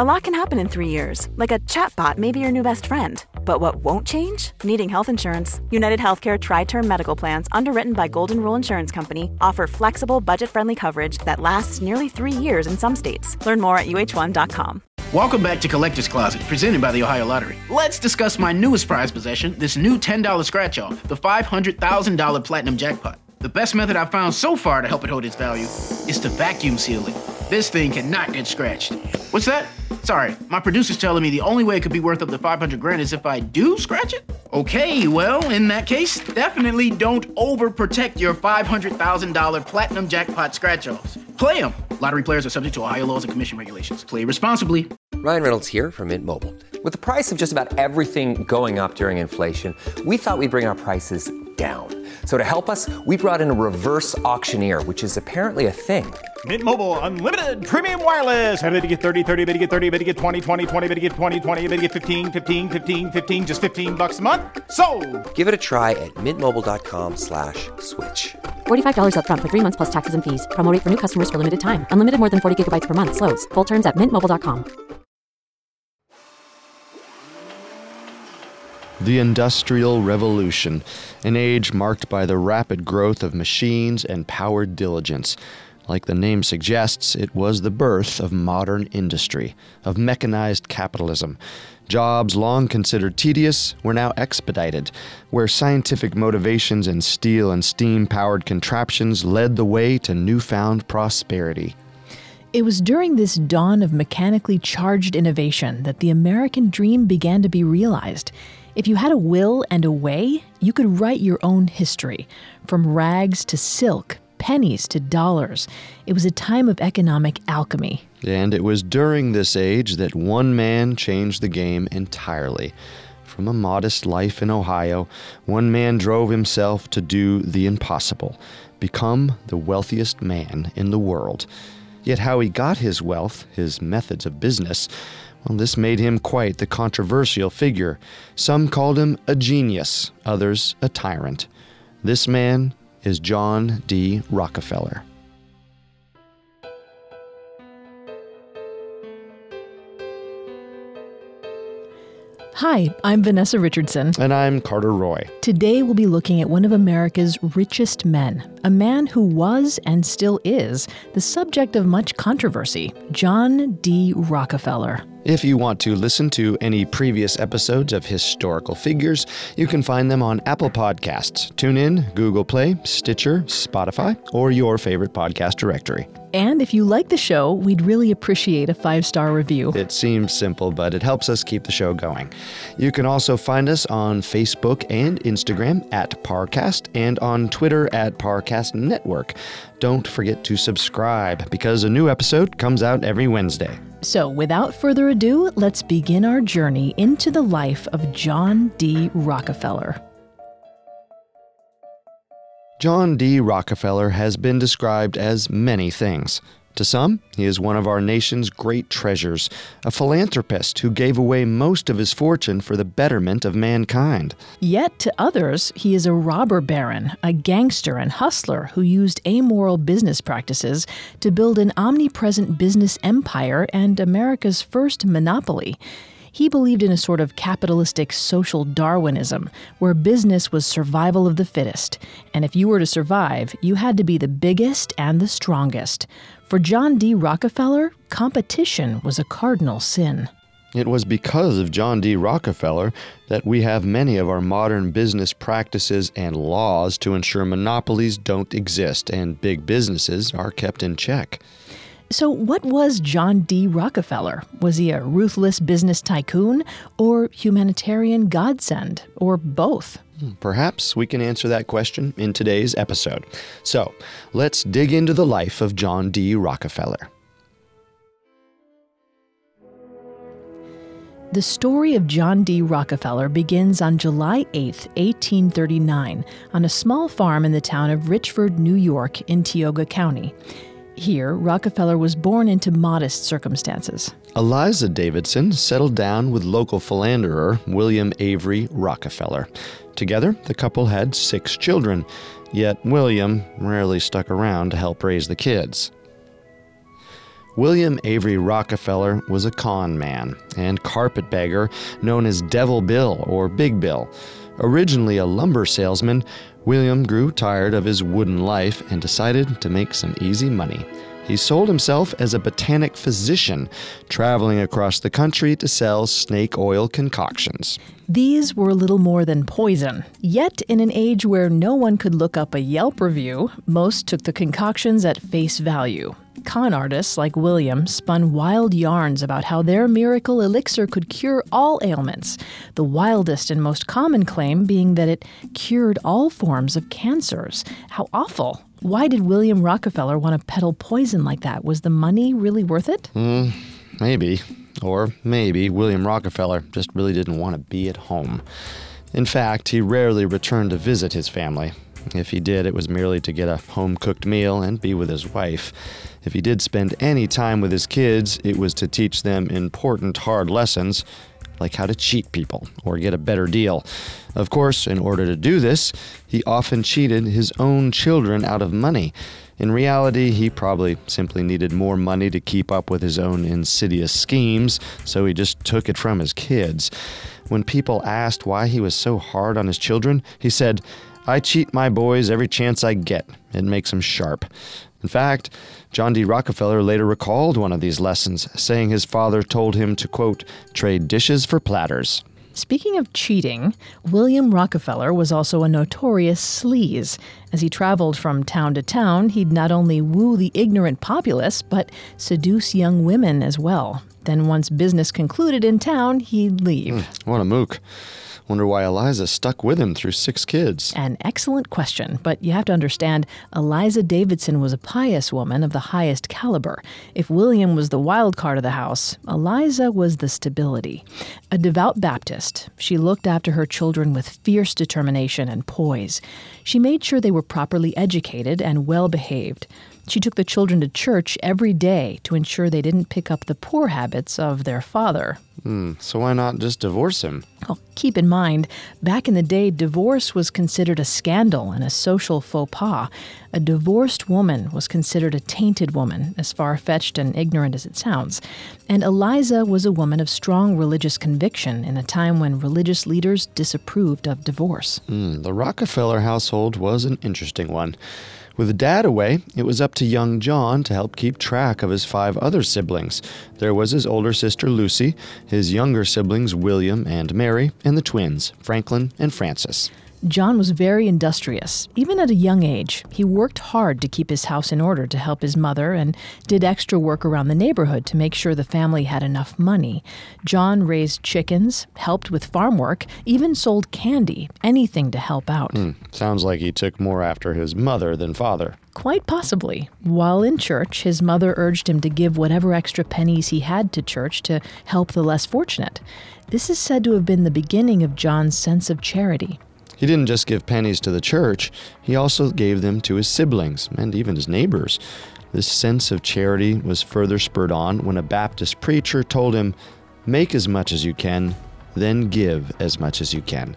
A lot can happen in three years, like a chatbot may be your new best friend. But what won't change? Needing health insurance. United Healthcare Tri Term Medical Plans, underwritten by Golden Rule Insurance Company, offer flexible, budget friendly coverage that lasts nearly three years in some states. Learn more at uhone.com. Welcome back to Collector's Closet, presented by the Ohio Lottery. Let's discuss my newest prize possession this new $10 scratch off, the $500,000 Platinum Jackpot. The best method I've found so far to help it hold its value is to vacuum seal it. This thing cannot get scratched. What's that? Sorry, my producer's telling me the only way it could be worth up to 500 grand is if I do scratch it? Okay, well, in that case, definitely don't overprotect your $500,000 platinum jackpot scratch offs. Play them. Lottery players are subject to Ohio laws and commission regulations. Play responsibly. Ryan Reynolds here from Mint Mobile. With the price of just about everything going up during inflation, we thought we'd bring our prices down. So to help us, we brought in a reverse auctioneer, which is apparently a thing. Mint Mobile unlimited premium wireless. Ready to get 30, 30, bit to get 30, bit to get 20, 20, 20, bit to get 20, 20, bit to get 15, 15, 15, 15 just 15 bucks a month. So, Give it a try at mintmobile.com/switch. $45 upfront for 3 months plus taxes and fees. Promo rate for new customers for limited time. Unlimited more than 40 gigabytes per month slows. Full terms at mintmobile.com. The Industrial Revolution, an age marked by the rapid growth of machines and powered diligence. Like the name suggests, it was the birth of modern industry, of mechanized capitalism. Jobs long considered tedious were now expedited, where scientific motivations and steel and steam powered contraptions led the way to newfound prosperity. It was during this dawn of mechanically charged innovation that the American dream began to be realized. If you had a will and a way, you could write your own history, from rags to silk, pennies to dollars. It was a time of economic alchemy. And it was during this age that one man changed the game entirely. From a modest life in Ohio, one man drove himself to do the impossible become the wealthiest man in the world. Yet, how he got his wealth, his methods of business, well, this made him quite the controversial figure. Some called him a genius, others a tyrant. This man is John D. Rockefeller. Hi, I'm Vanessa Richardson. And I'm Carter Roy. Today we'll be looking at one of America's richest men, a man who was and still is the subject of much controversy John D. Rockefeller. If you want to listen to any previous episodes of Historical Figures, you can find them on Apple Podcasts, TuneIn, Google Play, Stitcher, Spotify, or your favorite podcast directory. And if you like the show, we'd really appreciate a five star review. It seems simple, but it helps us keep the show going. You can also find us on Facebook and Instagram at Parcast and on Twitter at Parcast Network. Don't forget to subscribe because a new episode comes out every Wednesday. So, without further ado, let's begin our journey into the life of John D. Rockefeller. John D. Rockefeller has been described as many things. To some, he is one of our nation's great treasures, a philanthropist who gave away most of his fortune for the betterment of mankind. Yet to others, he is a robber baron, a gangster and hustler who used amoral business practices to build an omnipresent business empire and America's first monopoly. He believed in a sort of capitalistic social Darwinism, where business was survival of the fittest, and if you were to survive, you had to be the biggest and the strongest. For John D. Rockefeller, competition was a cardinal sin. It was because of John D. Rockefeller that we have many of our modern business practices and laws to ensure monopolies don't exist and big businesses are kept in check. So, what was John D. Rockefeller? Was he a ruthless business tycoon or humanitarian godsend, or both? Hmm, perhaps we can answer that question in today's episode. So, let's dig into the life of John D. Rockefeller. The story of John D. Rockefeller begins on July 8, 1839, on a small farm in the town of Richford, New York, in Tioga County. Here, Rockefeller was born into modest circumstances. Eliza Davidson settled down with local philanderer William Avery Rockefeller. Together, the couple had six children, yet William rarely stuck around to help raise the kids. William Avery Rockefeller was a con man and carpetbagger known as Devil Bill or Big Bill. Originally a lumber salesman, William grew tired of his wooden life and decided to make some easy money. He sold himself as a botanic physician, traveling across the country to sell snake oil concoctions. These were little more than poison. Yet, in an age where no one could look up a Yelp review, most took the concoctions at face value. Con artists like William spun wild yarns about how their miracle elixir could cure all ailments, the wildest and most common claim being that it cured all forms of cancers. How awful! Why did William Rockefeller want to peddle poison like that? Was the money really worth it? Mm, maybe. Or maybe William Rockefeller just really didn't want to be at home. In fact, he rarely returned to visit his family. If he did, it was merely to get a home cooked meal and be with his wife. If he did spend any time with his kids, it was to teach them important hard lessons like how to cheat people or get a better deal. Of course, in order to do this, he often cheated his own children out of money. In reality, he probably simply needed more money to keep up with his own insidious schemes, so he just took it from his kids. When people asked why he was so hard on his children, he said, I cheat my boys every chance I get. It makes them sharp. In fact, John D. Rockefeller later recalled one of these lessons, saying his father told him to, quote, trade dishes for platters. Speaking of cheating, William Rockefeller was also a notorious sleaze. As he traveled from town to town, he'd not only woo the ignorant populace, but seduce young women as well. Then, once business concluded in town, he'd leave. Mm, what a mook. Wonder why Eliza stuck with him through six kids. An excellent question, but you have to understand Eliza Davidson was a pious woman of the highest caliber. If William was the wild card of the house, Eliza was the stability. A devout Baptist, she looked after her children with fierce determination and poise. She made sure they were properly educated and well behaved. She took the children to church every day to ensure they didn't pick up the poor habits of their father. Mm, so why not just divorce him? Well, keep in mind, back in the day, divorce was considered a scandal and a social faux pas. A divorced woman was considered a tainted woman, as far fetched and ignorant as it sounds. And Eliza was a woman of strong religious conviction in a time when religious leaders disapproved of divorce. Mm, the Rockefeller household was an interesting one. With dad away, it was up to young John to help keep track of his five other siblings. There was his older sister Lucy, his younger siblings William and Mary, and the twins, Franklin and Francis. John was very industrious. Even at a young age, he worked hard to keep his house in order to help his mother and did extra work around the neighborhood to make sure the family had enough money. John raised chickens, helped with farm work, even sold candy, anything to help out. Mm, sounds like he took more after his mother than father. Quite possibly. While in church, his mother urged him to give whatever extra pennies he had to church to help the less fortunate. This is said to have been the beginning of John's sense of charity. He didn't just give pennies to the church, he also gave them to his siblings and even his neighbors. This sense of charity was further spurred on when a Baptist preacher told him, Make as much as you can, then give as much as you can.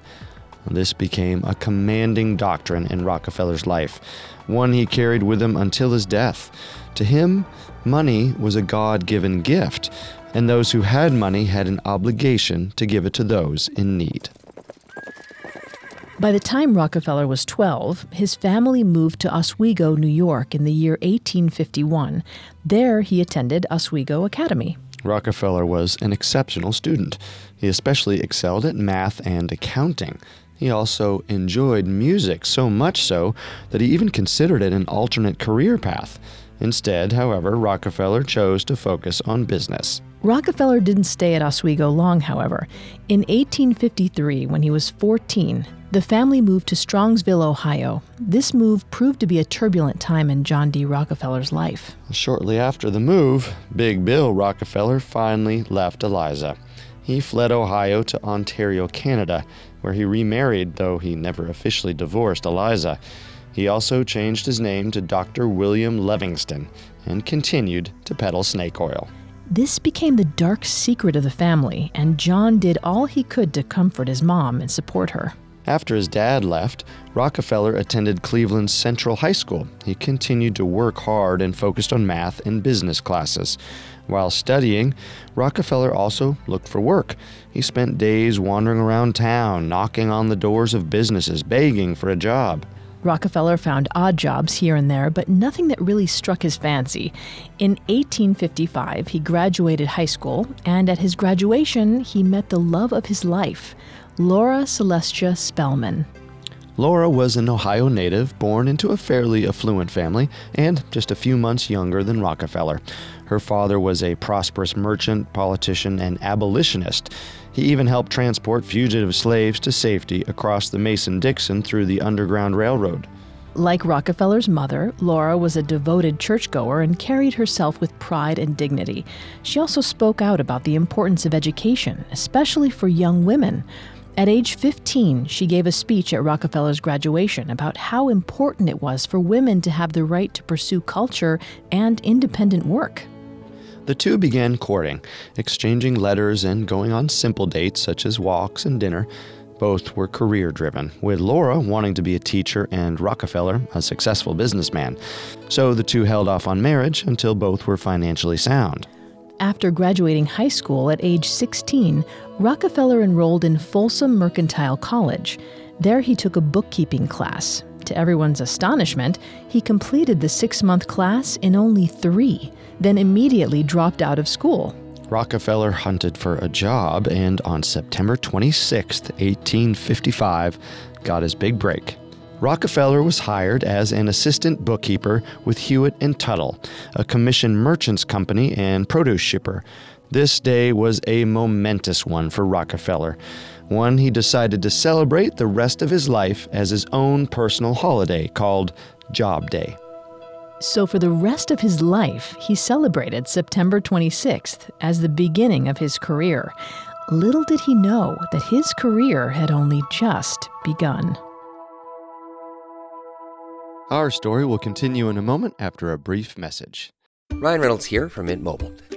This became a commanding doctrine in Rockefeller's life, one he carried with him until his death. To him, money was a God given gift, and those who had money had an obligation to give it to those in need. By the time Rockefeller was 12, his family moved to Oswego, New York in the year 1851. There, he attended Oswego Academy. Rockefeller was an exceptional student. He especially excelled at math and accounting. He also enjoyed music so much so that he even considered it an alternate career path. Instead, however, Rockefeller chose to focus on business. Rockefeller didn't stay at Oswego long, however. In 1853, when he was 14, the family moved to Strongsville, Ohio. This move proved to be a turbulent time in John D. Rockefeller's life. Shortly after the move, Big Bill Rockefeller finally left Eliza. He fled Ohio to Ontario, Canada, where he remarried, though he never officially divorced Eliza. He also changed his name to Dr. William Levingston and continued to peddle snake oil. This became the dark secret of the family, and John did all he could to comfort his mom and support her. After his dad left, Rockefeller attended Cleveland Central High School. He continued to work hard and focused on math and business classes. While studying, Rockefeller also looked for work. He spent days wandering around town, knocking on the doors of businesses, begging for a job. Rockefeller found odd jobs here and there, but nothing that really struck his fancy. In 1855, he graduated high school, and at his graduation, he met the love of his life, Laura Celestia Spelman. Laura was an Ohio native, born into a fairly affluent family, and just a few months younger than Rockefeller. Her father was a prosperous merchant, politician, and abolitionist. He even helped transport fugitive slaves to safety across the Mason Dixon through the Underground Railroad. Like Rockefeller's mother, Laura was a devoted churchgoer and carried herself with pride and dignity. She also spoke out about the importance of education, especially for young women. At age 15, she gave a speech at Rockefeller's graduation about how important it was for women to have the right to pursue culture and independent work. The two began courting, exchanging letters and going on simple dates such as walks and dinner. Both were career driven, with Laura wanting to be a teacher and Rockefeller a successful businessman. So the two held off on marriage until both were financially sound. After graduating high school at age 16, Rockefeller enrolled in Folsom Mercantile College. There he took a bookkeeping class. To everyone's astonishment, he completed the six month class in only three, then immediately dropped out of school. Rockefeller hunted for a job and on September 26, 1855, got his big break. Rockefeller was hired as an assistant bookkeeper with Hewitt and Tuttle, a commission merchants company and produce shipper. This day was a momentous one for Rockefeller, one he decided to celebrate the rest of his life as his own personal holiday called Job Day. So, for the rest of his life, he celebrated September 26th as the beginning of his career. Little did he know that his career had only just begun. Our story will continue in a moment after a brief message. Ryan Reynolds here from Mint Mobile.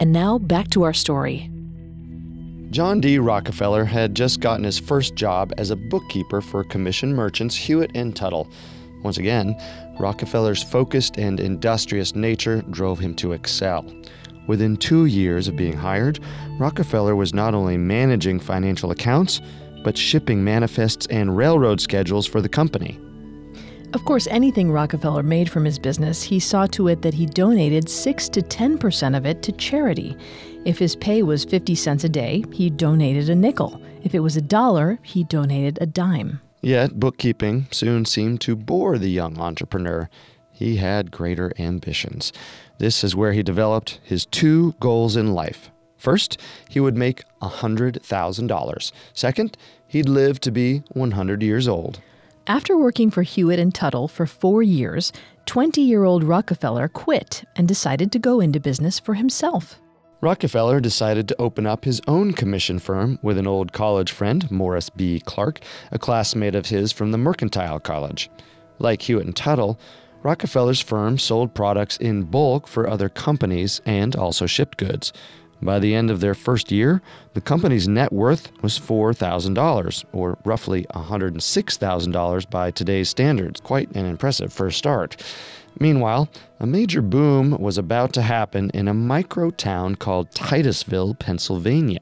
And now back to our story. John D. Rockefeller had just gotten his first job as a bookkeeper for commission merchants Hewitt and Tuttle. Once again, Rockefeller's focused and industrious nature drove him to excel. Within two years of being hired, Rockefeller was not only managing financial accounts, but shipping manifests and railroad schedules for the company. Of course, anything Rockefeller made from his business, he saw to it that he donated 6 to 10% of it to charity. If his pay was 50 cents a day, he donated a nickel. If it was a dollar, he donated a dime. Yet, bookkeeping soon seemed to bore the young entrepreneur. He had greater ambitions. This is where he developed his two goals in life. First, he would make $100,000. Second, he'd live to be 100 years old. After working for Hewitt and Tuttle for four years, 20 year old Rockefeller quit and decided to go into business for himself. Rockefeller decided to open up his own commission firm with an old college friend, Maurice B. Clark, a classmate of his from the Mercantile College. Like Hewitt and Tuttle, Rockefeller's firm sold products in bulk for other companies and also shipped goods. By the end of their first year, the company's net worth was $4,000, or roughly $106,000 by today's standards. Quite an impressive first start. Meanwhile, a major boom was about to happen in a micro town called Titusville, Pennsylvania.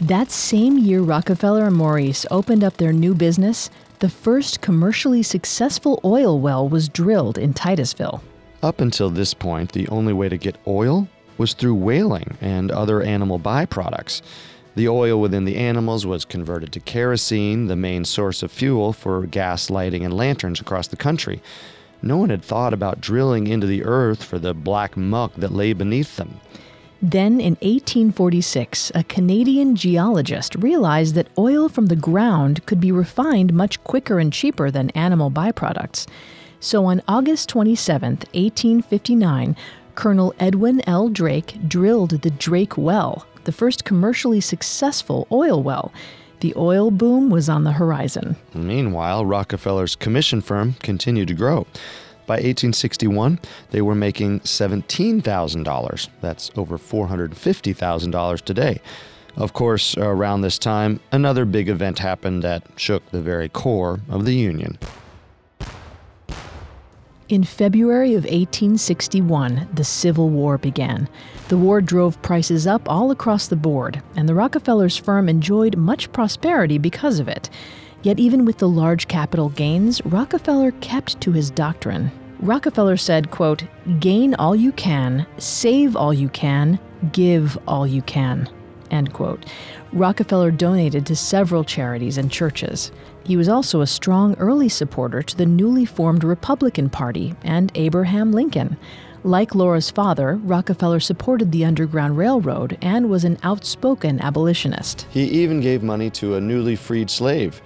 That same year, Rockefeller and Maurice opened up their new business. The first commercially successful oil well was drilled in Titusville. Up until this point, the only way to get oil was through whaling and other animal byproducts. The oil within the animals was converted to kerosene, the main source of fuel for gas lighting and lanterns across the country. No one had thought about drilling into the earth for the black muck that lay beneath them. Then, in 1846, a Canadian geologist realized that oil from the ground could be refined much quicker and cheaper than animal byproducts. So, on August 27, 1859, Colonel Edwin L. Drake drilled the Drake Well, the first commercially successful oil well. The oil boom was on the horizon. Meanwhile, Rockefeller's commission firm continued to grow. By 1861, they were making $17,000. That's over $450,000 today. Of course, around this time, another big event happened that shook the very core of the Union. In February of 1861, the Civil War began. The war drove prices up all across the board, and the Rockefellers' firm enjoyed much prosperity because of it. Yet, even with the large capital gains, Rockefeller kept to his doctrine. Rockefeller said, quote, gain all you can, save all you can, give all you can, end quote. Rockefeller donated to several charities and churches. He was also a strong early supporter to the newly formed Republican Party and Abraham Lincoln. Like Laura's father, Rockefeller supported the Underground Railroad and was an outspoken abolitionist. He even gave money to a newly freed slave.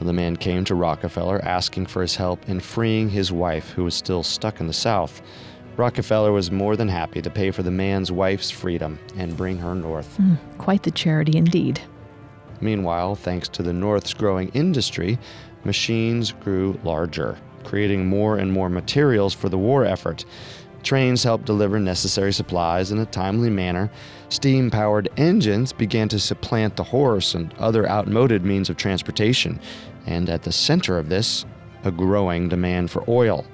The man came to Rockefeller asking for his help in freeing his wife, who was still stuck in the South. Rockefeller was more than happy to pay for the man's wife's freedom and bring her north. Mm, quite the charity indeed. Meanwhile, thanks to the North's growing industry, machines grew larger, creating more and more materials for the war effort. Trains helped deliver necessary supplies in a timely manner. Steam powered engines began to supplant the horse and other outmoded means of transportation. And at the center of this, a growing demand for oil.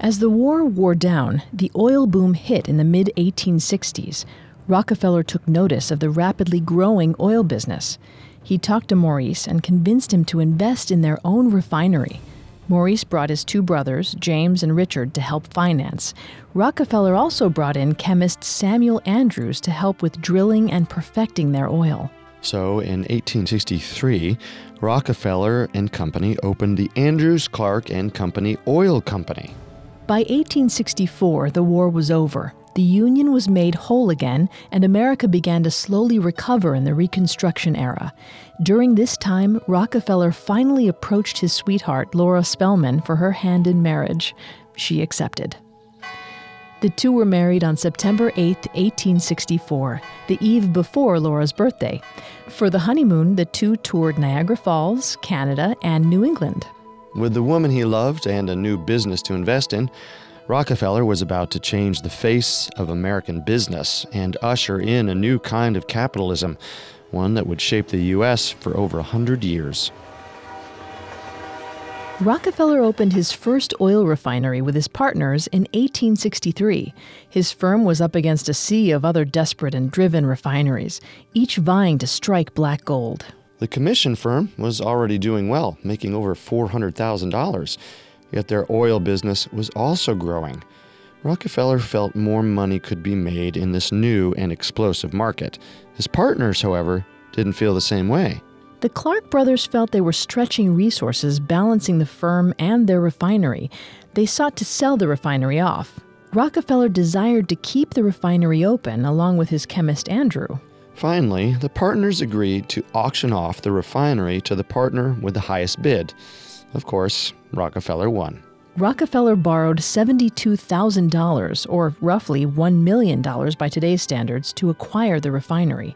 As the war wore down, the oil boom hit in the mid 1860s. Rockefeller took notice of the rapidly growing oil business. He talked to Maurice and convinced him to invest in their own refinery. Maurice brought his two brothers, James and Richard, to help finance. Rockefeller also brought in chemist Samuel Andrews to help with drilling and perfecting their oil. So in 1863, Rockefeller and Company opened the Andrews Clark and Company Oil Company. By 1864, the war was over. The Union was made whole again, and America began to slowly recover in the Reconstruction era. During this time, Rockefeller finally approached his sweetheart, Laura Spelman, for her hand in marriage. She accepted. The two were married on September 8, 1864, the eve before Laura's birthday. For the honeymoon, the two toured Niagara Falls, Canada, and New England. With the woman he loved and a new business to invest in, Rockefeller was about to change the face of American business and usher in a new kind of capitalism, one that would shape the U.S. for over a hundred years. Rockefeller opened his first oil refinery with his partners in 1863. His firm was up against a sea of other desperate and driven refineries, each vying to strike black gold. The commission firm was already doing well, making over $400,000. Yet their oil business was also growing. Rockefeller felt more money could be made in this new and explosive market. His partners, however, didn't feel the same way. The Clark brothers felt they were stretching resources balancing the firm and their refinery. They sought to sell the refinery off. Rockefeller desired to keep the refinery open along with his chemist Andrew. Finally, the partners agreed to auction off the refinery to the partner with the highest bid. Of course, Rockefeller won. Rockefeller borrowed $72,000, or roughly $1 million by today's standards, to acquire the refinery.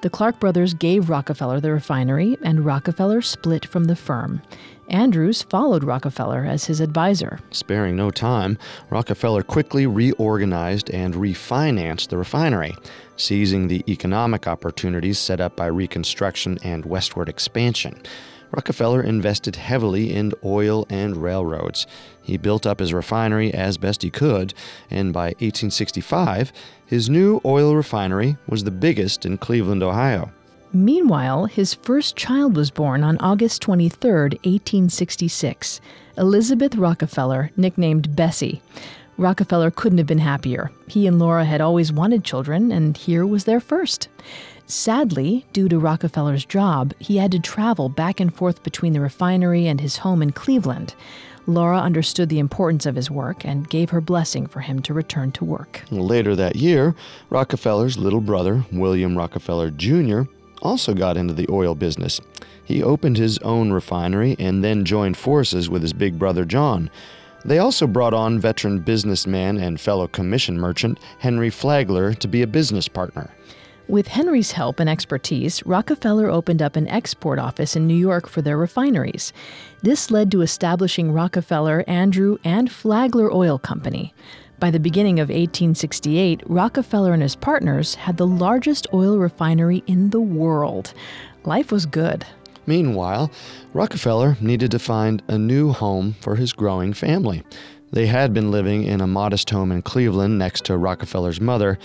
The Clark brothers gave Rockefeller the refinery, and Rockefeller split from the firm. Andrews followed Rockefeller as his advisor. Sparing no time, Rockefeller quickly reorganized and refinanced the refinery, seizing the economic opportunities set up by Reconstruction and westward expansion. Rockefeller invested heavily in oil and railroads. He built up his refinery as best he could, and by 1865, his new oil refinery was the biggest in Cleveland, Ohio. Meanwhile, his first child was born on August 23, 1866, Elizabeth Rockefeller, nicknamed Bessie. Rockefeller couldn't have been happier. He and Laura had always wanted children, and here was their first. Sadly, due to Rockefeller's job, he had to travel back and forth between the refinery and his home in Cleveland. Laura understood the importance of his work and gave her blessing for him to return to work. Later that year, Rockefeller's little brother, William Rockefeller Jr., also got into the oil business. He opened his own refinery and then joined forces with his big brother John. They also brought on veteran businessman and fellow commission merchant Henry Flagler to be a business partner. With Henry's help and expertise, Rockefeller opened up an export office in New York for their refineries. This led to establishing Rockefeller, Andrew, and Flagler Oil Company. By the beginning of 1868, Rockefeller and his partners had the largest oil refinery in the world. Life was good. Meanwhile, Rockefeller needed to find a new home for his growing family. They had been living in a modest home in Cleveland next to Rockefeller's mother,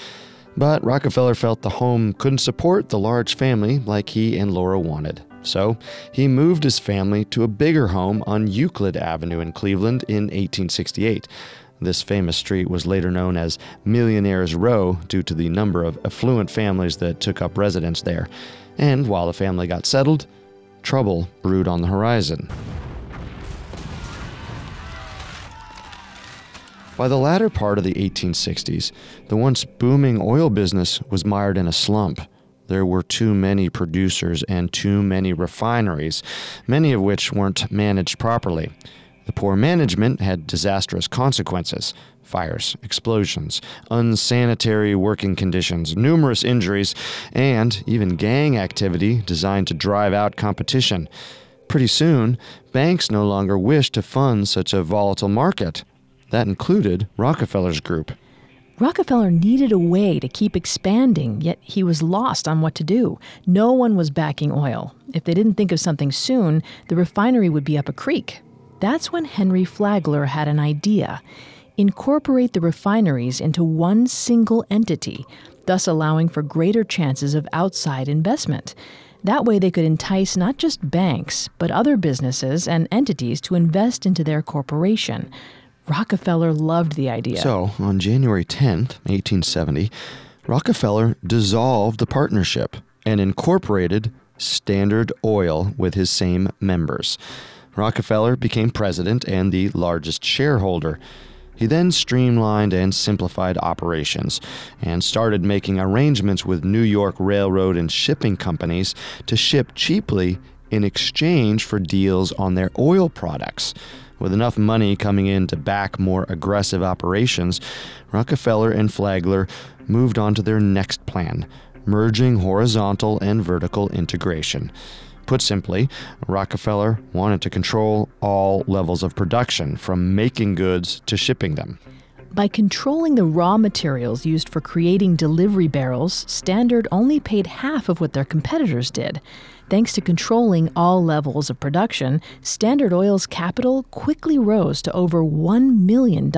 but Rockefeller felt the home couldn't support the large family like he and Laura wanted. So he moved his family to a bigger home on Euclid Avenue in Cleveland in 1868. This famous street was later known as Millionaires Row due to the number of affluent families that took up residence there. And while the family got settled, trouble brewed on the horizon. By the latter part of the 1860s, the once booming oil business was mired in a slump. There were too many producers and too many refineries, many of which weren't managed properly. The poor management had disastrous consequences fires, explosions, unsanitary working conditions, numerous injuries, and even gang activity designed to drive out competition. Pretty soon, banks no longer wished to fund such a volatile market. That included Rockefeller's group. Rockefeller needed a way to keep expanding, yet he was lost on what to do. No one was backing oil. If they didn't think of something soon, the refinery would be up a creek. That's when Henry Flagler had an idea incorporate the refineries into one single entity, thus allowing for greater chances of outside investment. That way, they could entice not just banks, but other businesses and entities to invest into their corporation. Rockefeller loved the idea. So, on January 10th, 1870, Rockefeller dissolved the partnership and incorporated Standard Oil with his same members. Rockefeller became president and the largest shareholder. He then streamlined and simplified operations and started making arrangements with New York railroad and shipping companies to ship cheaply in exchange for deals on their oil products. With enough money coming in to back more aggressive operations, Rockefeller and Flagler moved on to their next plan merging horizontal and vertical integration. Put simply, Rockefeller wanted to control all levels of production, from making goods to shipping them. By controlling the raw materials used for creating delivery barrels, Standard only paid half of what their competitors did. Thanks to controlling all levels of production, Standard Oil's capital quickly rose to over $1 million.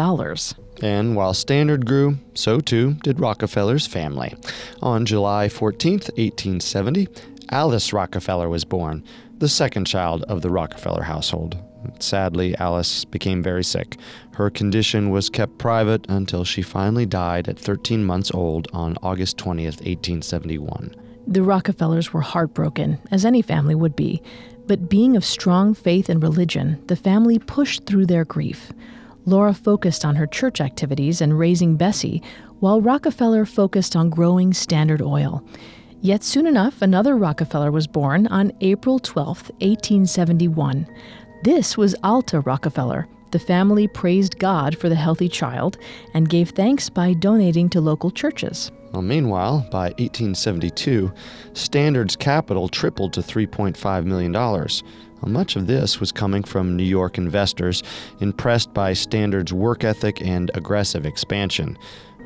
And while Standard grew, so too did Rockefeller's family. On July 14, 1870, Alice Rockefeller was born, the second child of the Rockefeller household. Sadly, Alice became very sick. Her condition was kept private until she finally died at 13 months old on August 20th, 1871. The Rockefellers were heartbroken, as any family would be, but being of strong faith and religion, the family pushed through their grief. Laura focused on her church activities and raising Bessie, while Rockefeller focused on growing Standard Oil. Yet soon enough, another Rockefeller was born on April 12, 1871. This was Alta Rockefeller. The family praised God for the healthy child and gave thanks by donating to local churches. Well, meanwhile, by 1872, Standard's capital tripled to $3.5 million. Well, much of this was coming from New York investors impressed by Standard's work ethic and aggressive expansion.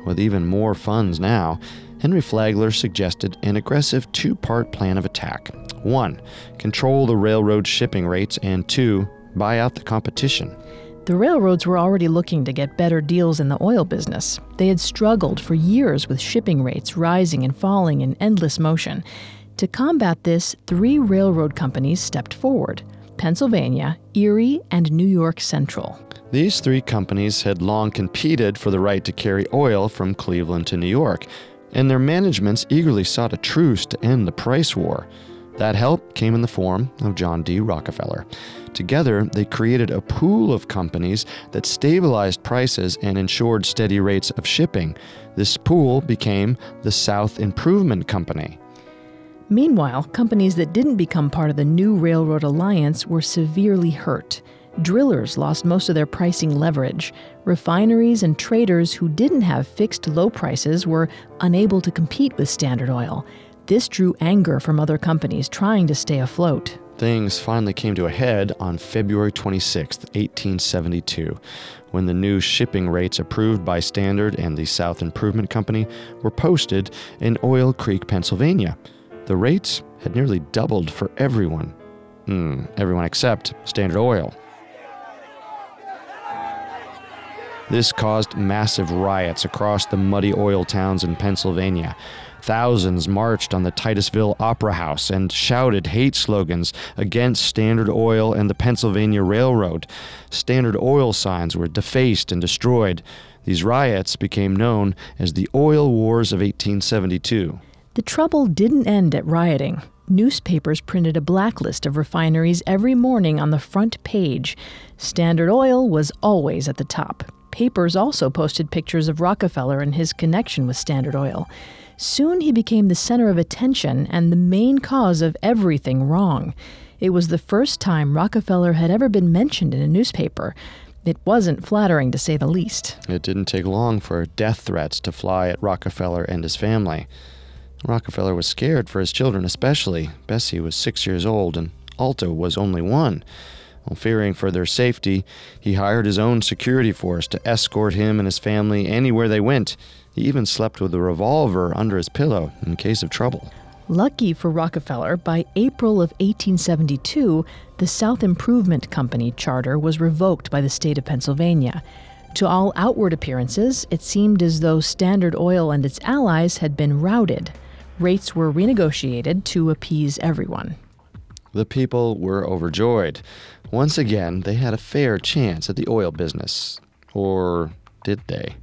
With even more funds now, Henry Flagler suggested an aggressive two part plan of attack. One, control the railroad shipping rates, and two, buy out the competition. The railroads were already looking to get better deals in the oil business. They had struggled for years with shipping rates rising and falling in endless motion. To combat this, three railroad companies stepped forward Pennsylvania, Erie, and New York Central. These three companies had long competed for the right to carry oil from Cleveland to New York, and their managements eagerly sought a truce to end the price war. That help came in the form of John D. Rockefeller. Together, they created a pool of companies that stabilized prices and ensured steady rates of shipping. This pool became the South Improvement Company. Meanwhile, companies that didn't become part of the new railroad alliance were severely hurt. Drillers lost most of their pricing leverage. Refineries and traders who didn't have fixed low prices were unable to compete with Standard Oil. This drew anger from other companies trying to stay afloat. Things finally came to a head on February 26, 1872, when the new shipping rates approved by Standard and the South Improvement Company were posted in Oil Creek, Pennsylvania. The rates had nearly doubled for everyone. Mm, everyone except Standard Oil. This caused massive riots across the muddy oil towns in Pennsylvania. Thousands marched on the Titusville Opera House and shouted hate slogans against Standard Oil and the Pennsylvania Railroad. Standard Oil signs were defaced and destroyed. These riots became known as the Oil Wars of 1872. The trouble didn't end at rioting. Newspapers printed a blacklist of refineries every morning on the front page. Standard Oil was always at the top. Papers also posted pictures of Rockefeller and his connection with Standard Oil. Soon he became the center of attention and the main cause of everything wrong. It was the first time Rockefeller had ever been mentioned in a newspaper. It wasn't flattering to say the least. It didn't take long for death threats to fly at Rockefeller and his family. Rockefeller was scared for his children, especially. Bessie was six years old and Alta was only one. Well, fearing for their safety, he hired his own security force to escort him and his family anywhere they went. He even slept with a revolver under his pillow in case of trouble. Lucky for Rockefeller, by April of 1872, the South Improvement Company charter was revoked by the state of Pennsylvania. To all outward appearances, it seemed as though Standard Oil and its allies had been routed. Rates were renegotiated to appease everyone. The people were overjoyed. Once again, they had a fair chance at the oil business. Or did they?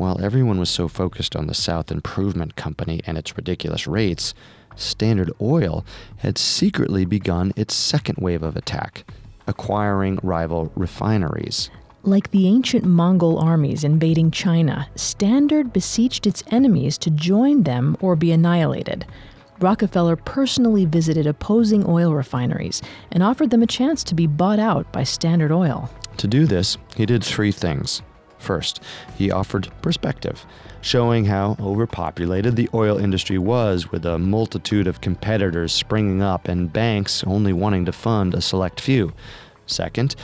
While everyone was so focused on the South Improvement Company and its ridiculous rates, Standard Oil had secretly begun its second wave of attack, acquiring rival refineries. Like the ancient Mongol armies invading China, Standard beseeched its enemies to join them or be annihilated. Rockefeller personally visited opposing oil refineries and offered them a chance to be bought out by Standard Oil. To do this, he did three things. First, he offered perspective, showing how overpopulated the oil industry was with a multitude of competitors springing up and banks only wanting to fund a select few. Second,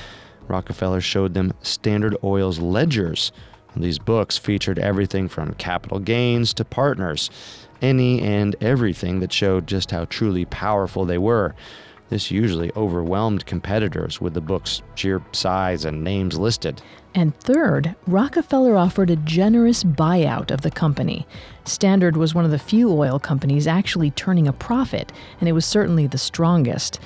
Rockefeller showed them Standard Oil's ledgers. These books featured everything from capital gains to partners, any and everything that showed just how truly powerful they were. This usually overwhelmed competitors with the book's sheer size and names listed. And third, Rockefeller offered a generous buyout of the company. Standard was one of the few oil companies actually turning a profit, and it was certainly the strongest.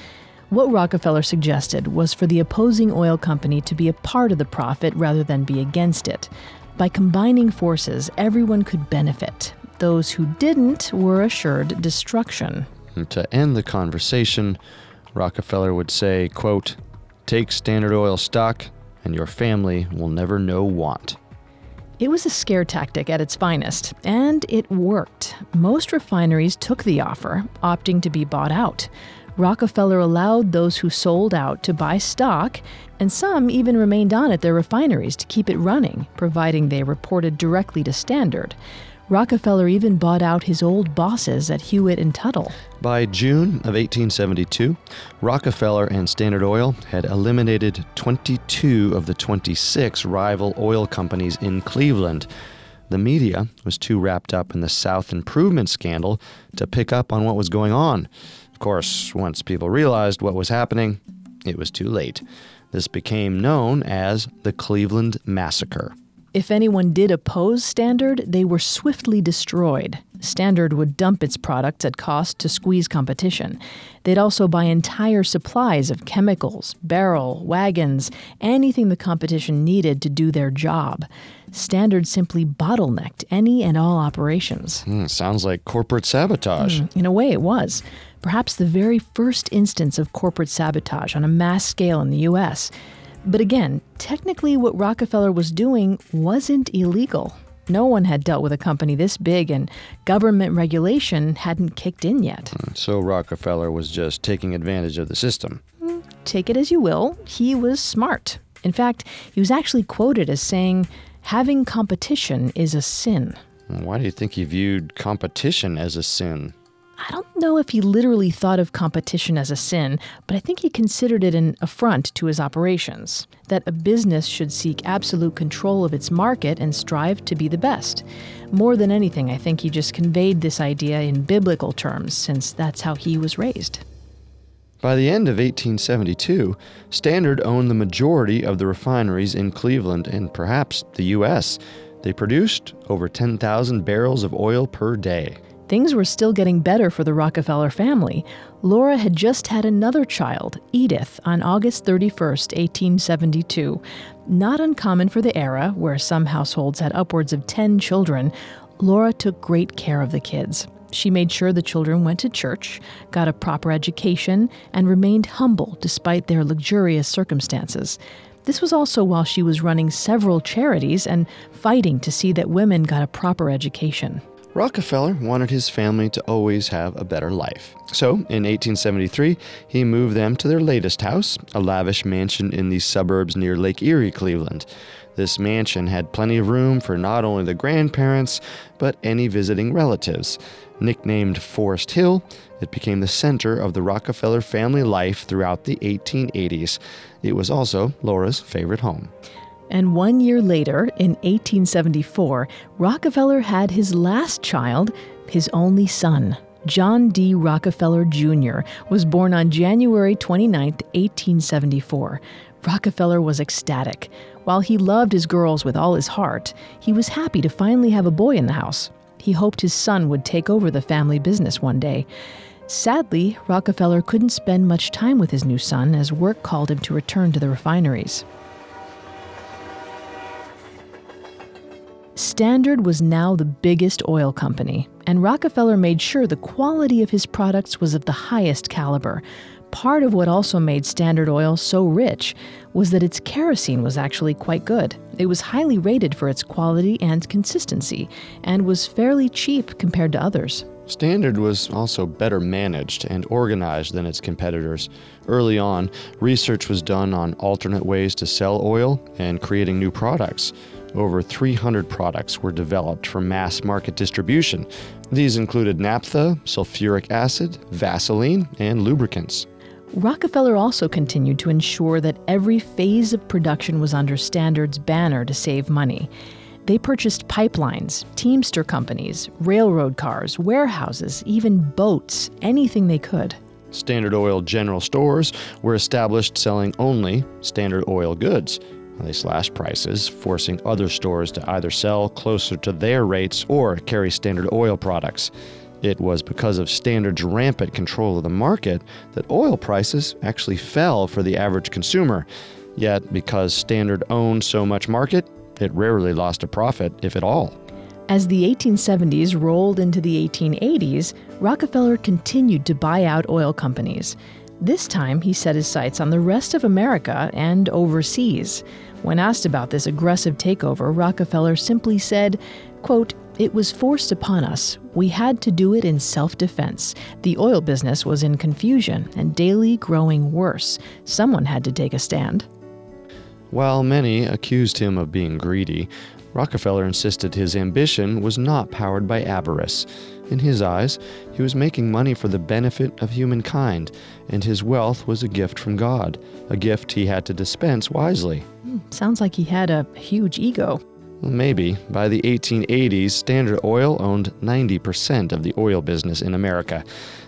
What Rockefeller suggested was for the opposing oil company to be a part of the profit rather than be against it. By combining forces, everyone could benefit. Those who didn't were assured destruction. And to end the conversation, Rockefeller would say, quote, Take Standard Oil stock, and your family will never know want. It was a scare tactic at its finest, and it worked. Most refineries took the offer, opting to be bought out. Rockefeller allowed those who sold out to buy stock, and some even remained on at their refineries to keep it running, providing they reported directly to Standard. Rockefeller even bought out his old bosses at Hewitt and Tuttle. By June of 1872, Rockefeller and Standard Oil had eliminated 22 of the 26 rival oil companies in Cleveland. The media was too wrapped up in the South Improvement scandal to pick up on what was going on. Of course, once people realized what was happening, it was too late. This became known as the Cleveland Massacre. If anyone did oppose Standard, they were swiftly destroyed. Standard would dump its products at cost to squeeze competition. They'd also buy entire supplies of chemicals, barrel, wagons, anything the competition needed to do their job. Standard simply bottlenecked any and all operations. Mm, sounds like corporate sabotage. Mm, in a way, it was. Perhaps the very first instance of corporate sabotage on a mass scale in the U.S. But again, technically, what Rockefeller was doing wasn't illegal. No one had dealt with a company this big, and government regulation hadn't kicked in yet. Hmm, so Rockefeller was just taking advantage of the system. Hmm, take it as you will, he was smart. In fact, he was actually quoted as saying, Having competition is a sin. Why do you think he viewed competition as a sin? I don't know if he literally thought of competition as a sin, but I think he considered it an affront to his operations. That a business should seek absolute control of its market and strive to be the best. More than anything, I think he just conveyed this idea in biblical terms, since that's how he was raised. By the end of 1872, Standard owned the majority of the refineries in Cleveland and perhaps the U.S. They produced over 10,000 barrels of oil per day. Things were still getting better for the Rockefeller family. Laura had just had another child, Edith, on August 31, 1872. Not uncommon for the era, where some households had upwards of 10 children, Laura took great care of the kids. She made sure the children went to church, got a proper education, and remained humble despite their luxurious circumstances. This was also while she was running several charities and fighting to see that women got a proper education. Rockefeller wanted his family to always have a better life. So, in 1873, he moved them to their latest house, a lavish mansion in the suburbs near Lake Erie, Cleveland. This mansion had plenty of room for not only the grandparents, but any visiting relatives. Nicknamed Forest Hill, it became the center of the Rockefeller family life throughout the 1880s. It was also Laura's favorite home. And one year later, in 1874, Rockefeller had his last child, his only son. John D. Rockefeller Jr. was born on January 29, 1874. Rockefeller was ecstatic. While he loved his girls with all his heart, he was happy to finally have a boy in the house. He hoped his son would take over the family business one day. Sadly, Rockefeller couldn't spend much time with his new son as work called him to return to the refineries. Standard was now the biggest oil company, and Rockefeller made sure the quality of his products was of the highest caliber. Part of what also made Standard Oil so rich was that its kerosene was actually quite good. It was highly rated for its quality and consistency, and was fairly cheap compared to others. Standard was also better managed and organized than its competitors. Early on, research was done on alternate ways to sell oil and creating new products. Over 300 products were developed for mass market distribution. These included naphtha, sulfuric acid, Vaseline, and lubricants. Rockefeller also continued to ensure that every phase of production was under Standard's banner to save money. They purchased pipelines, teamster companies, railroad cars, warehouses, even boats, anything they could. Standard Oil general stores were established selling only Standard Oil goods, they slashed prices, forcing other stores to either sell closer to their rates or carry Standard Oil products. It was because of Standard's rampant control of the market that oil prices actually fell for the average consumer. Yet, because Standard owned so much market, it rarely lost a profit, if at all. As the 1870s rolled into the 1880s, Rockefeller continued to buy out oil companies. This time, he set his sights on the rest of America and overseas. When asked about this aggressive takeover, Rockefeller simply said, quote, it was forced upon us. We had to do it in self defense. The oil business was in confusion and daily growing worse. Someone had to take a stand. While many accused him of being greedy, Rockefeller insisted his ambition was not powered by avarice. In his eyes, he was making money for the benefit of humankind, and his wealth was a gift from God, a gift he had to dispense wisely. Hmm, sounds like he had a huge ego. Maybe. By the 1880s, Standard Oil owned 90% of the oil business in America.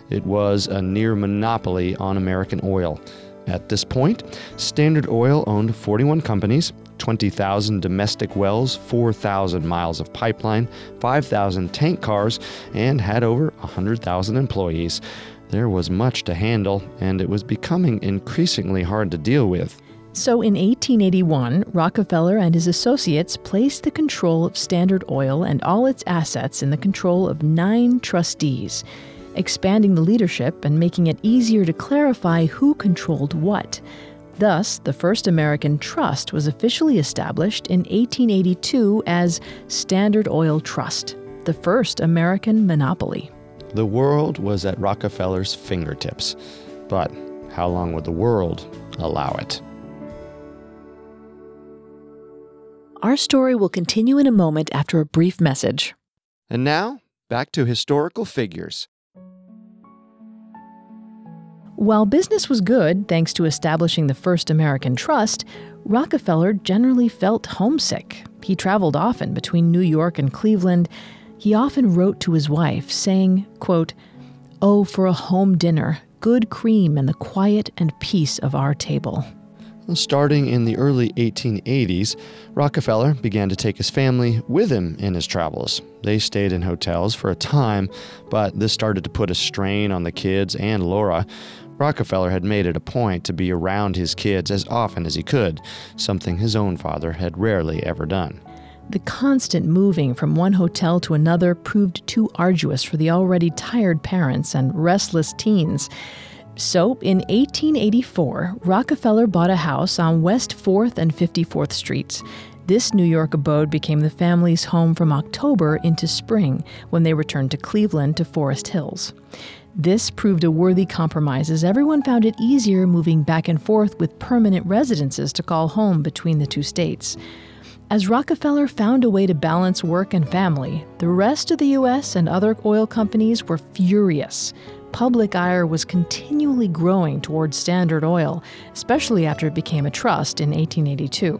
It was a near monopoly on American oil. At this point, Standard Oil owned 41 companies, 20,000 domestic wells, 4,000 miles of pipeline, 5,000 tank cars, and had over 100,000 employees. There was much to handle, and it was becoming increasingly hard to deal with. So in 1881, Rockefeller and his associates placed the control of Standard Oil and all its assets in the control of nine trustees, expanding the leadership and making it easier to clarify who controlled what. Thus, the first American trust was officially established in 1882 as Standard Oil Trust, the first American monopoly. The world was at Rockefeller's fingertips. But how long would the world allow it? Our story will continue in a moment after a brief message. And now, back to historical figures. While business was good, thanks to establishing the first American trust, Rockefeller generally felt homesick. He traveled often between New York and Cleveland. He often wrote to his wife, saying, quote, Oh, for a home dinner, good cream, and the quiet and peace of our table. Starting in the early 1880s, Rockefeller began to take his family with him in his travels. They stayed in hotels for a time, but this started to put a strain on the kids and Laura. Rockefeller had made it a point to be around his kids as often as he could, something his own father had rarely ever done. The constant moving from one hotel to another proved too arduous for the already tired parents and restless teens. So, in 1884, Rockefeller bought a house on West 4th and 54th Streets. This New York abode became the family's home from October into spring, when they returned to Cleveland to Forest Hills. This proved a worthy compromise as everyone found it easier moving back and forth with permanent residences to call home between the two states. As Rockefeller found a way to balance work and family, the rest of the U.S. and other oil companies were furious. Public ire was continually growing towards Standard Oil, especially after it became a trust in 1882.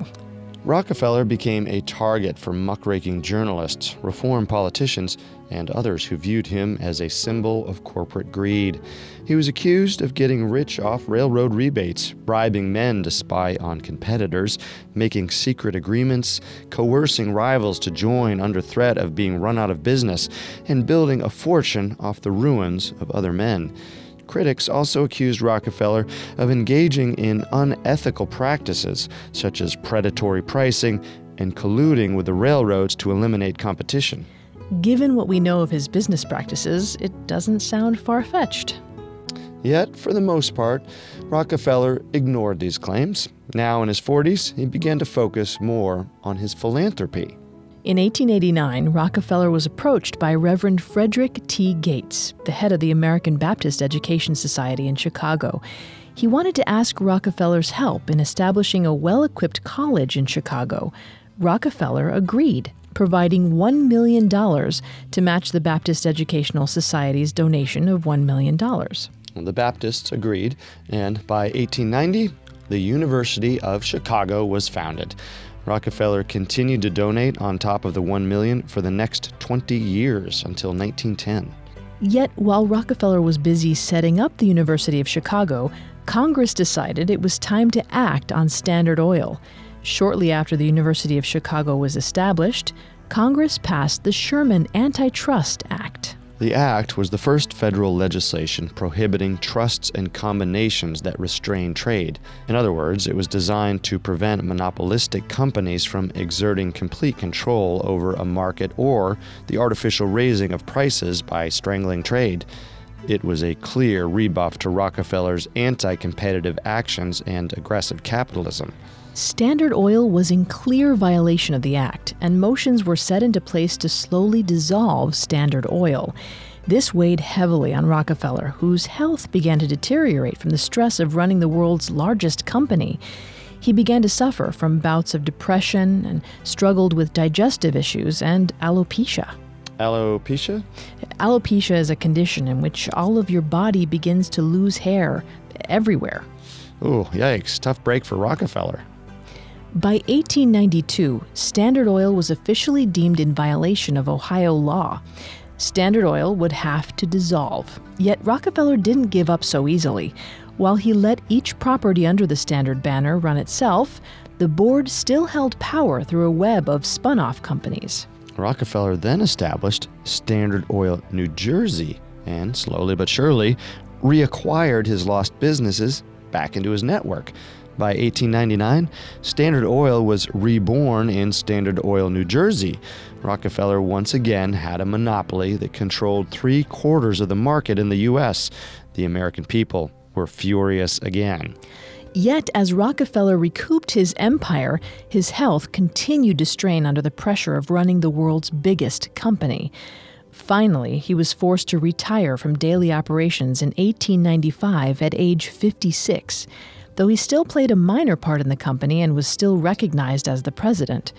Rockefeller became a target for muckraking journalists, reform politicians, and others who viewed him as a symbol of corporate greed. He was accused of getting rich off railroad rebates, bribing men to spy on competitors, making secret agreements, coercing rivals to join under threat of being run out of business, and building a fortune off the ruins of other men. Critics also accused Rockefeller of engaging in unethical practices, such as predatory pricing and colluding with the railroads to eliminate competition. Given what we know of his business practices, it doesn't sound far fetched. Yet, for the most part, Rockefeller ignored these claims. Now in his 40s, he began to focus more on his philanthropy. In 1889, Rockefeller was approached by Reverend Frederick T. Gates, the head of the American Baptist Education Society in Chicago. He wanted to ask Rockefeller's help in establishing a well equipped college in Chicago. Rockefeller agreed, providing $1 million to match the Baptist Educational Society's donation of $1 million. The Baptists agreed, and by 1890, the University of Chicago was founded. Rockefeller continued to donate on top of the 1 million for the next 20 years until 1910. Yet, while Rockefeller was busy setting up the University of Chicago, Congress decided it was time to act on Standard Oil. Shortly after the University of Chicago was established, Congress passed the Sherman Antitrust Act. The act was the first federal legislation prohibiting trusts and combinations that restrain trade. In other words, it was designed to prevent monopolistic companies from exerting complete control over a market or the artificial raising of prices by strangling trade. It was a clear rebuff to Rockefeller's anti competitive actions and aggressive capitalism. Standard Oil was in clear violation of the act, and motions were set into place to slowly dissolve Standard Oil. This weighed heavily on Rockefeller, whose health began to deteriorate from the stress of running the world's largest company. He began to suffer from bouts of depression and struggled with digestive issues and alopecia. Alopecia? Alopecia is a condition in which all of your body begins to lose hair everywhere. Oh, yikes. Tough break for Rockefeller. By 1892, Standard Oil was officially deemed in violation of Ohio law. Standard Oil would have to dissolve. Yet Rockefeller didn't give up so easily. While he let each property under the Standard banner run itself, the board still held power through a web of spun off companies. Rockefeller then established Standard Oil New Jersey and, slowly but surely, reacquired his lost businesses back into his network. By 1899, Standard Oil was reborn in Standard Oil, New Jersey. Rockefeller once again had a monopoly that controlled three quarters of the market in the U.S. The American people were furious again. Yet, as Rockefeller recouped his empire, his health continued to strain under the pressure of running the world's biggest company. Finally, he was forced to retire from daily operations in 1895 at age 56, though he still played a minor part in the company and was still recognized as the president.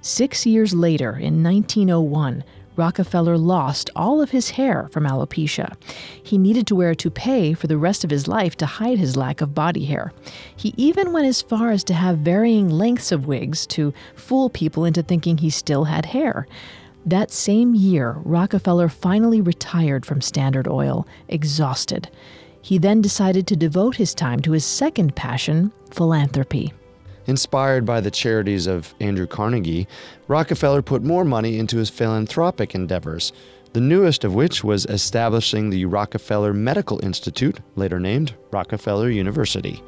Six years later, in 1901, Rockefeller lost all of his hair from alopecia. He needed to wear a toupee for the rest of his life to hide his lack of body hair. He even went as far as to have varying lengths of wigs to fool people into thinking he still had hair. That same year, Rockefeller finally retired from Standard Oil, exhausted. He then decided to devote his time to his second passion, philanthropy. Inspired by the charities of Andrew Carnegie, Rockefeller put more money into his philanthropic endeavors, the newest of which was establishing the Rockefeller Medical Institute, later named Rockefeller University.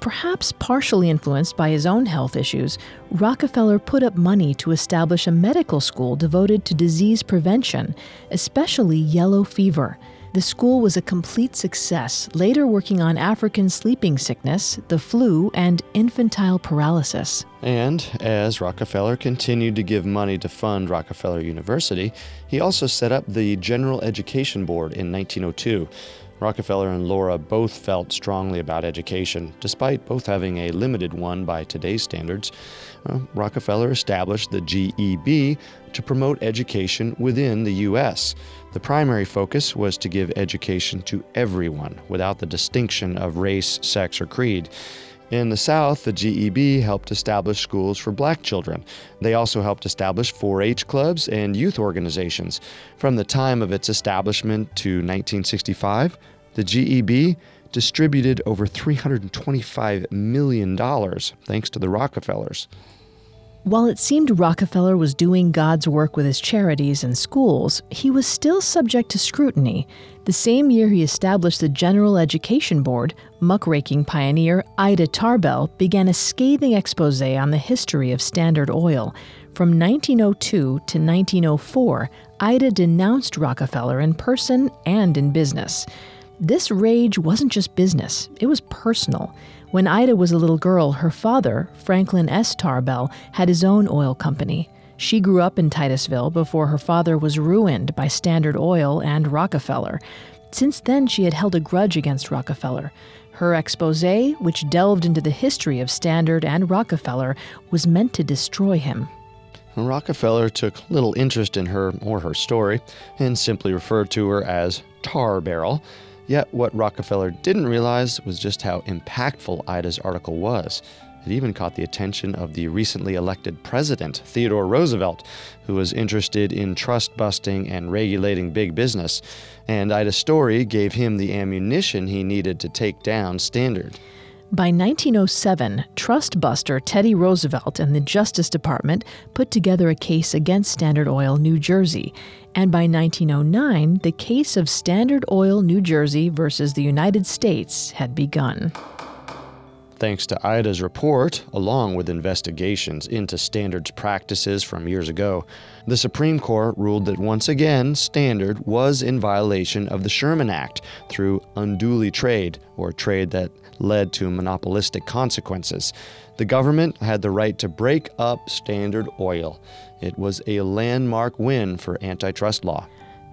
Perhaps partially influenced by his own health issues, Rockefeller put up money to establish a medical school devoted to disease prevention, especially yellow fever. The school was a complete success, later working on African sleeping sickness, the flu, and infantile paralysis. And as Rockefeller continued to give money to fund Rockefeller University, he also set up the General Education Board in 1902. Rockefeller and Laura both felt strongly about education, despite both having a limited one by today's standards. Uh, Rockefeller established the GEB to promote education within the U.S. The primary focus was to give education to everyone without the distinction of race, sex, or creed. In the South, the GEB helped establish schools for black children. They also helped establish 4 H clubs and youth organizations. From the time of its establishment to 1965, the GEB distributed over $325 million thanks to the Rockefellers. While it seemed Rockefeller was doing God's work with his charities and schools, he was still subject to scrutiny. The same year he established the General Education Board, muckraking pioneer Ida Tarbell began a scathing expose on the history of Standard Oil. From 1902 to 1904, Ida denounced Rockefeller in person and in business. This rage wasn't just business, it was personal. When Ida was a little girl, her father, Franklin S. Tarbell, had his own oil company. She grew up in Titusville before her father was ruined by Standard Oil and Rockefeller. Since then, she had held a grudge against Rockefeller. Her expose, which delved into the history of Standard and Rockefeller, was meant to destroy him. Rockefeller took little interest in her or her story and simply referred to her as Tar Barrel. Yet, what Rockefeller didn't realize was just how impactful Ida's article was. It even caught the attention of the recently elected president, Theodore Roosevelt, who was interested in trust busting and regulating big business. And Ida's story gave him the ammunition he needed to take down Standard. By 1907, trust buster Teddy Roosevelt and the Justice Department put together a case against Standard Oil New Jersey. And by 1909, the case of Standard Oil New Jersey versus the United States had begun. Thanks to Ida's report, along with investigations into Standard's practices from years ago, the Supreme Court ruled that once again Standard was in violation of the Sherman Act through unduly trade, or trade that led to monopolistic consequences. The government had the right to break up Standard Oil. It was a landmark win for antitrust law.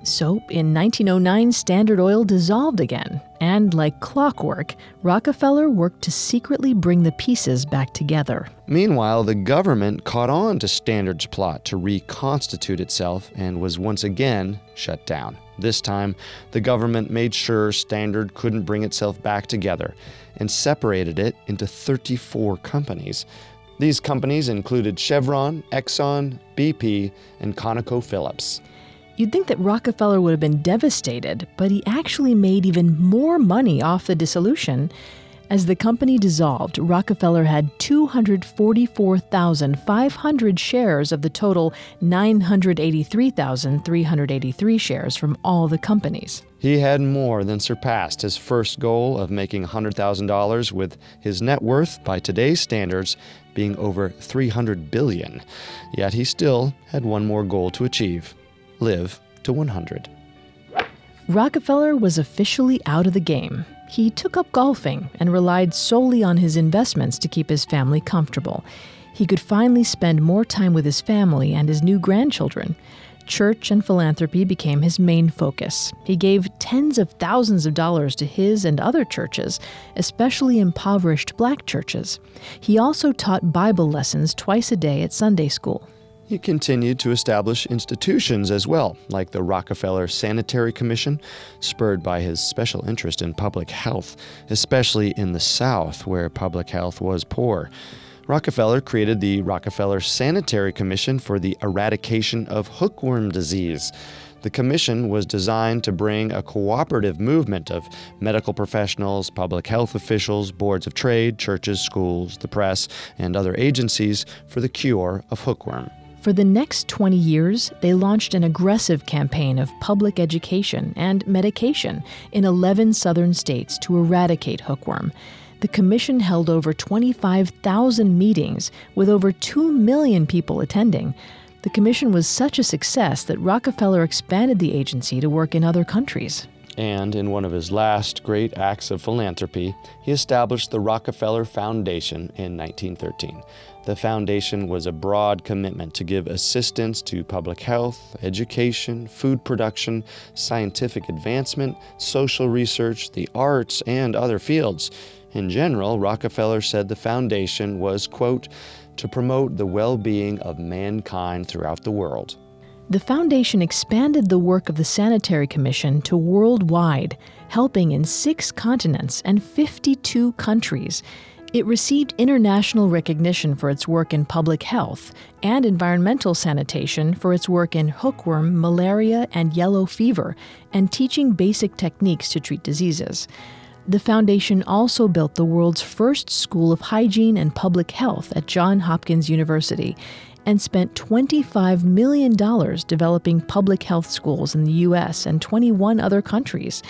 So, in 1909, Standard Oil dissolved again, and like clockwork, Rockefeller worked to secretly bring the pieces back together. Meanwhile, the government caught on to Standard's plot to reconstitute itself and was once again shut down. This time, the government made sure Standard couldn't bring itself back together and separated it into 34 companies. These companies included Chevron, Exxon, BP, and ConocoPhillips. You'd think that Rockefeller would have been devastated, but he actually made even more money off the dissolution. As the company dissolved, Rockefeller had 244,500 shares of the total 983,383 shares from all the companies. He had more than surpassed his first goal of making $100,000 with his net worth by today's standards being over 300 billion. Yet he still had one more goal to achieve: live to 100. Rockefeller was officially out of the game. He took up golfing and relied solely on his investments to keep his family comfortable. He could finally spend more time with his family and his new grandchildren. Church and philanthropy became his main focus. He gave tens of thousands of dollars to his and other churches, especially impoverished black churches. He also taught Bible lessons twice a day at Sunday school. He continued to establish institutions as well, like the Rockefeller Sanitary Commission, spurred by his special interest in public health, especially in the South, where public health was poor. Rockefeller created the Rockefeller Sanitary Commission for the eradication of hookworm disease. The commission was designed to bring a cooperative movement of medical professionals, public health officials, boards of trade, churches, schools, the press, and other agencies for the cure of hookworm. For the next 20 years, they launched an aggressive campaign of public education and medication in 11 southern states to eradicate hookworm the Commission held over 25,000 meetings with over 2 million people attending. The Commission was such a success that Rockefeller expanded the agency to work in other countries. And in one of his last great acts of philanthropy, he established the Rockefeller Foundation in 1913. The foundation was a broad commitment to give assistance to public health, education, food production, scientific advancement, social research, the arts, and other fields. In general, Rockefeller said the foundation was, quote, to promote the well being of mankind throughout the world. The foundation expanded the work of the Sanitary Commission to worldwide, helping in six continents and 52 countries. It received international recognition for its work in public health and environmental sanitation for its work in hookworm, malaria, and yellow fever, and teaching basic techniques to treat diseases. The foundation also built the world's first school of hygiene and public health at Johns Hopkins University and spent $25 million developing public health schools in the US and 21 other countries.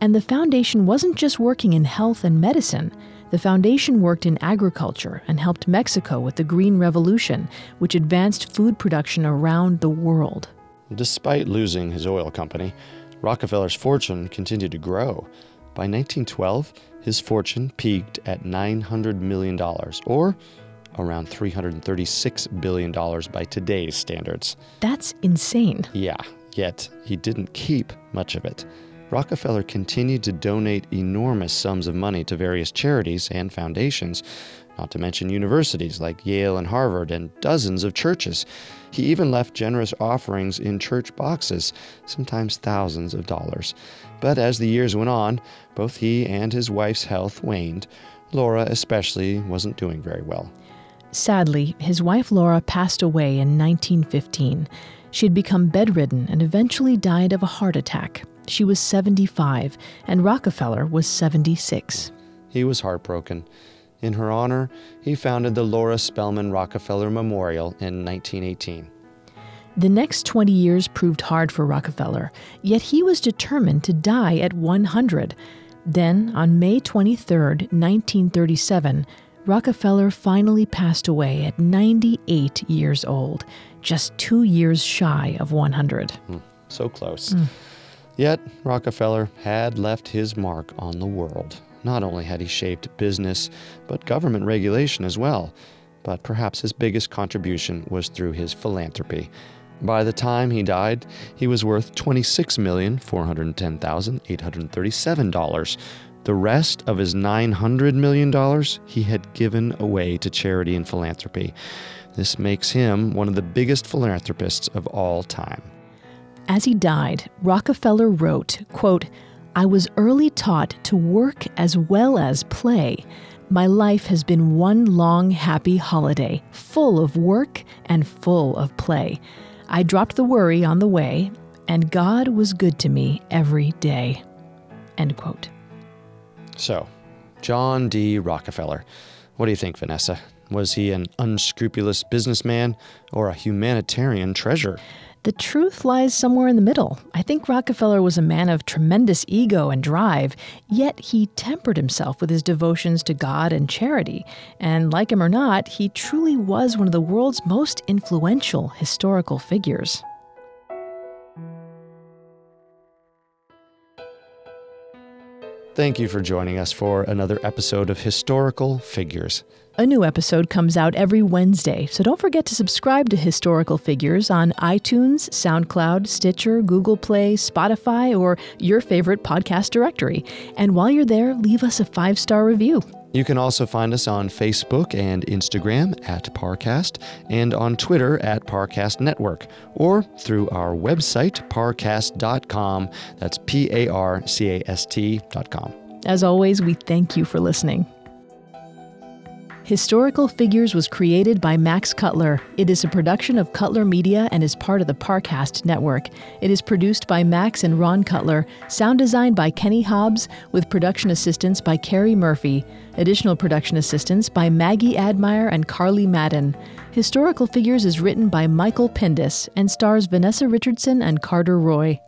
And the foundation wasn't just working in health and medicine. The foundation worked in agriculture and helped Mexico with the Green Revolution, which advanced food production around the world. Despite losing his oil company, Rockefeller's fortune continued to grow. By 1912, his fortune peaked at $900 million, or around $336 billion by today's standards. That's insane. Yeah, yet he didn't keep much of it. Rockefeller continued to donate enormous sums of money to various charities and foundations, not to mention universities like Yale and Harvard and dozens of churches. He even left generous offerings in church boxes, sometimes thousands of dollars. But as the years went on, both he and his wife's health waned. Laura, especially, wasn't doing very well. Sadly, his wife Laura passed away in 1915. She had become bedridden and eventually died of a heart attack. She was 75, and Rockefeller was 76. He was heartbroken. In her honor, he founded the Laura Spelman Rockefeller Memorial in 1918. The next 20 years proved hard for Rockefeller, yet he was determined to die at 100. Then, on May 23, 1937, Rockefeller finally passed away at 98 years old, just two years shy of 100. Mm, so close. Mm. Yet, Rockefeller had left his mark on the world. Not only had he shaped business, but government regulation as well. But perhaps his biggest contribution was through his philanthropy. By the time he died, he was worth $26,410,837. The rest of his $900 million he had given away to charity and philanthropy. This makes him one of the biggest philanthropists of all time. As he died, Rockefeller wrote, quote, I was early taught to work as well as play. My life has been one long happy holiday, full of work and full of play. I dropped the worry on the way, and God was good to me every day. End quote. So, John D. Rockefeller. What do you think, Vanessa? Was he an unscrupulous businessman or a humanitarian treasure? The truth lies somewhere in the middle. I think Rockefeller was a man of tremendous ego and drive, yet he tempered himself with his devotions to God and charity. And like him or not, he truly was one of the world's most influential historical figures. Thank you for joining us for another episode of Historical Figures. A new episode comes out every Wednesday, so don't forget to subscribe to Historical Figures on iTunes, SoundCloud, Stitcher, Google Play, Spotify, or your favorite podcast directory. And while you're there, leave us a five star review. You can also find us on Facebook and Instagram at Parcast and on Twitter at Parcast Network or through our website, parcast.com. That's P A R C A S T.com. As always, we thank you for listening. Historical Figures was created by Max Cutler. It is a production of Cutler Media and is part of the Parcast network. It is produced by Max and Ron Cutler, sound designed by Kenny Hobbs, with production assistance by Carrie Murphy. Additional production assistance by Maggie Admire and Carly Madden. Historical Figures is written by Michael Pindis and stars Vanessa Richardson and Carter Roy.